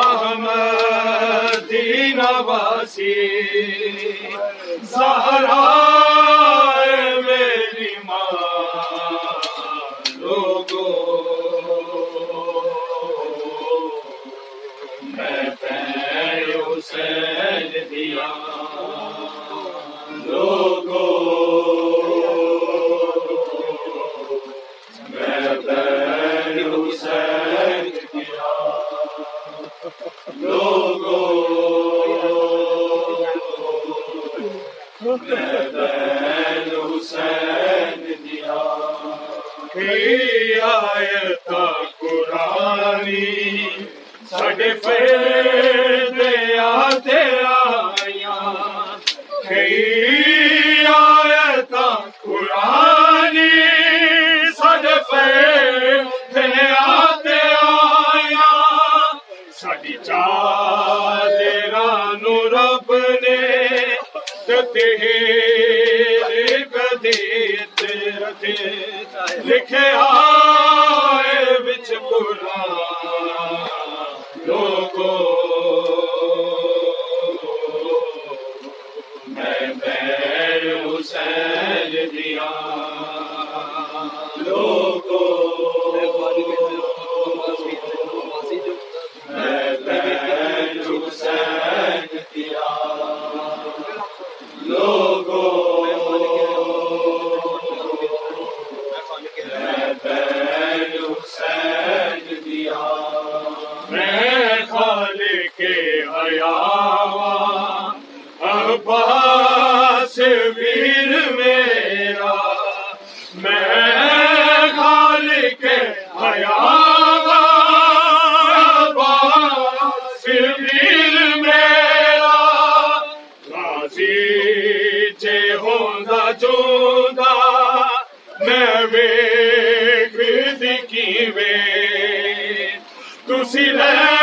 احمدی نواسی سہرا میری ماں لوگو میں پیر حسین دیا لوگو۔ میں پیر دیا آیت آتے کئی آیت قرآنی ساڈے فیدے آتے ساڈی چادرانو تیرے کدی لکھے آئے بچ قرآن لوگو۔ میں حسین دیا۔ لوگو۔ میں خالق حیا عباس ویر میرا میں خالق حیا عباس ویر میرا راضی جے ہوندا جوندا میں تسی